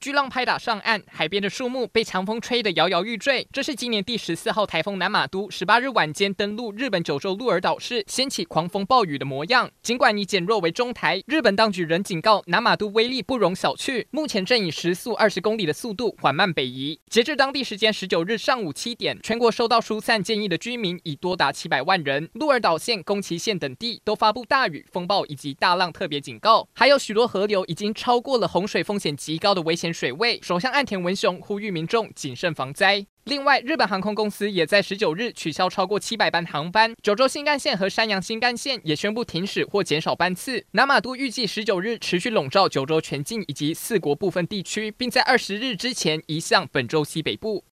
巨浪拍打上岸，海边的树木被强风吹得摇摇欲坠。这是今年第十四号台风南玛都十八日晚间登陆日本九州鹿儿岛市，掀起狂风暴雨的模样。尽管已减弱为中台，日本当局仍警告南玛都威力不容小觑，目前正以时速二十公里的速度缓慢北移。截至当地时间十九日上午七点，全国收到疏散建议的居民已多达七百万人。鹿儿岛县、宫崎县等地都发布大雨、风暴以及大浪特别警告，还有许多河流已经超过了洪水风险极高的危险。水位，首相岸田文雄呼吁民众谨慎防灾。另外，日本航空公司也在十九日取消超过七百班航班，九州新干线和山阳新干线也宣布停驶或减少班次。南马都预计十九日持续笼罩九州全境以及四国部分地区，并在二十日之前移向本州西北部。